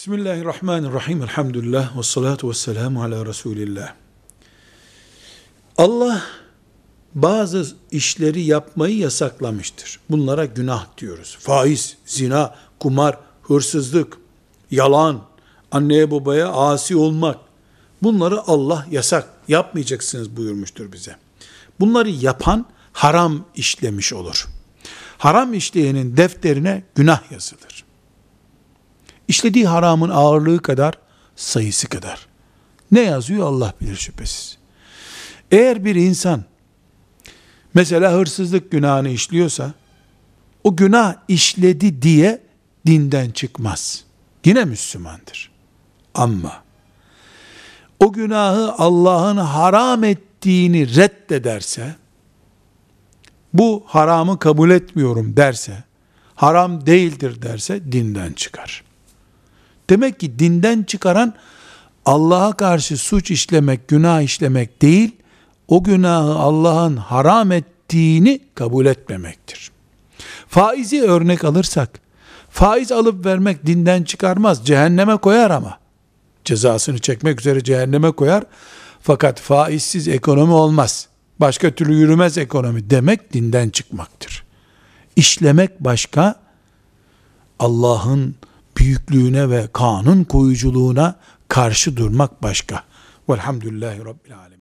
Bismillahirrahmanirrahim. Elhamdülillah. Ve salatu ve selamu ala Resulillah. Allah bazı işleri yapmayı yasaklamıştır. Bunlara günah diyoruz. Faiz, zina, kumar, hırsızlık, yalan, anneye babaya asi olmak. Bunları Allah yasak, yapmayacaksınız buyurmuştur bize. Bunları yapan haram işlemiş olur. Haram işleyenin defterine günah yazılır. İşlediği haramın ağırlığı kadar, sayısı kadar. Ne yazıyor Allah bilir şüphesiz. Eğer bir insan mesela hırsızlık günahını işliyorsa o günah işledi diye dinden çıkmaz. Yine Müslümandır. Ama o günahı Allah'ın haram ettiğini reddederse bu haramı kabul etmiyorum derse haram değildir derse dinden çıkar. Demek ki dinden çıkaran Allah'a karşı suç işlemek, günah işlemek değil, o günahı Allah'ın haram ettiğini kabul etmemektir. Faizi örnek alırsak, faiz alıp vermek dinden çıkarmaz, cehenneme koyar ama. Cezasını çekmek üzere cehenneme koyar. Fakat faizsiz ekonomi olmaz. Başka türlü yürümez ekonomi demek dinden çıkmaktır. İşlemek başka, Allah'ın büyüklüğüne ve kanun koyuculuğuna karşı durmak başka. Velhamdülillahi Rabbil Alemin.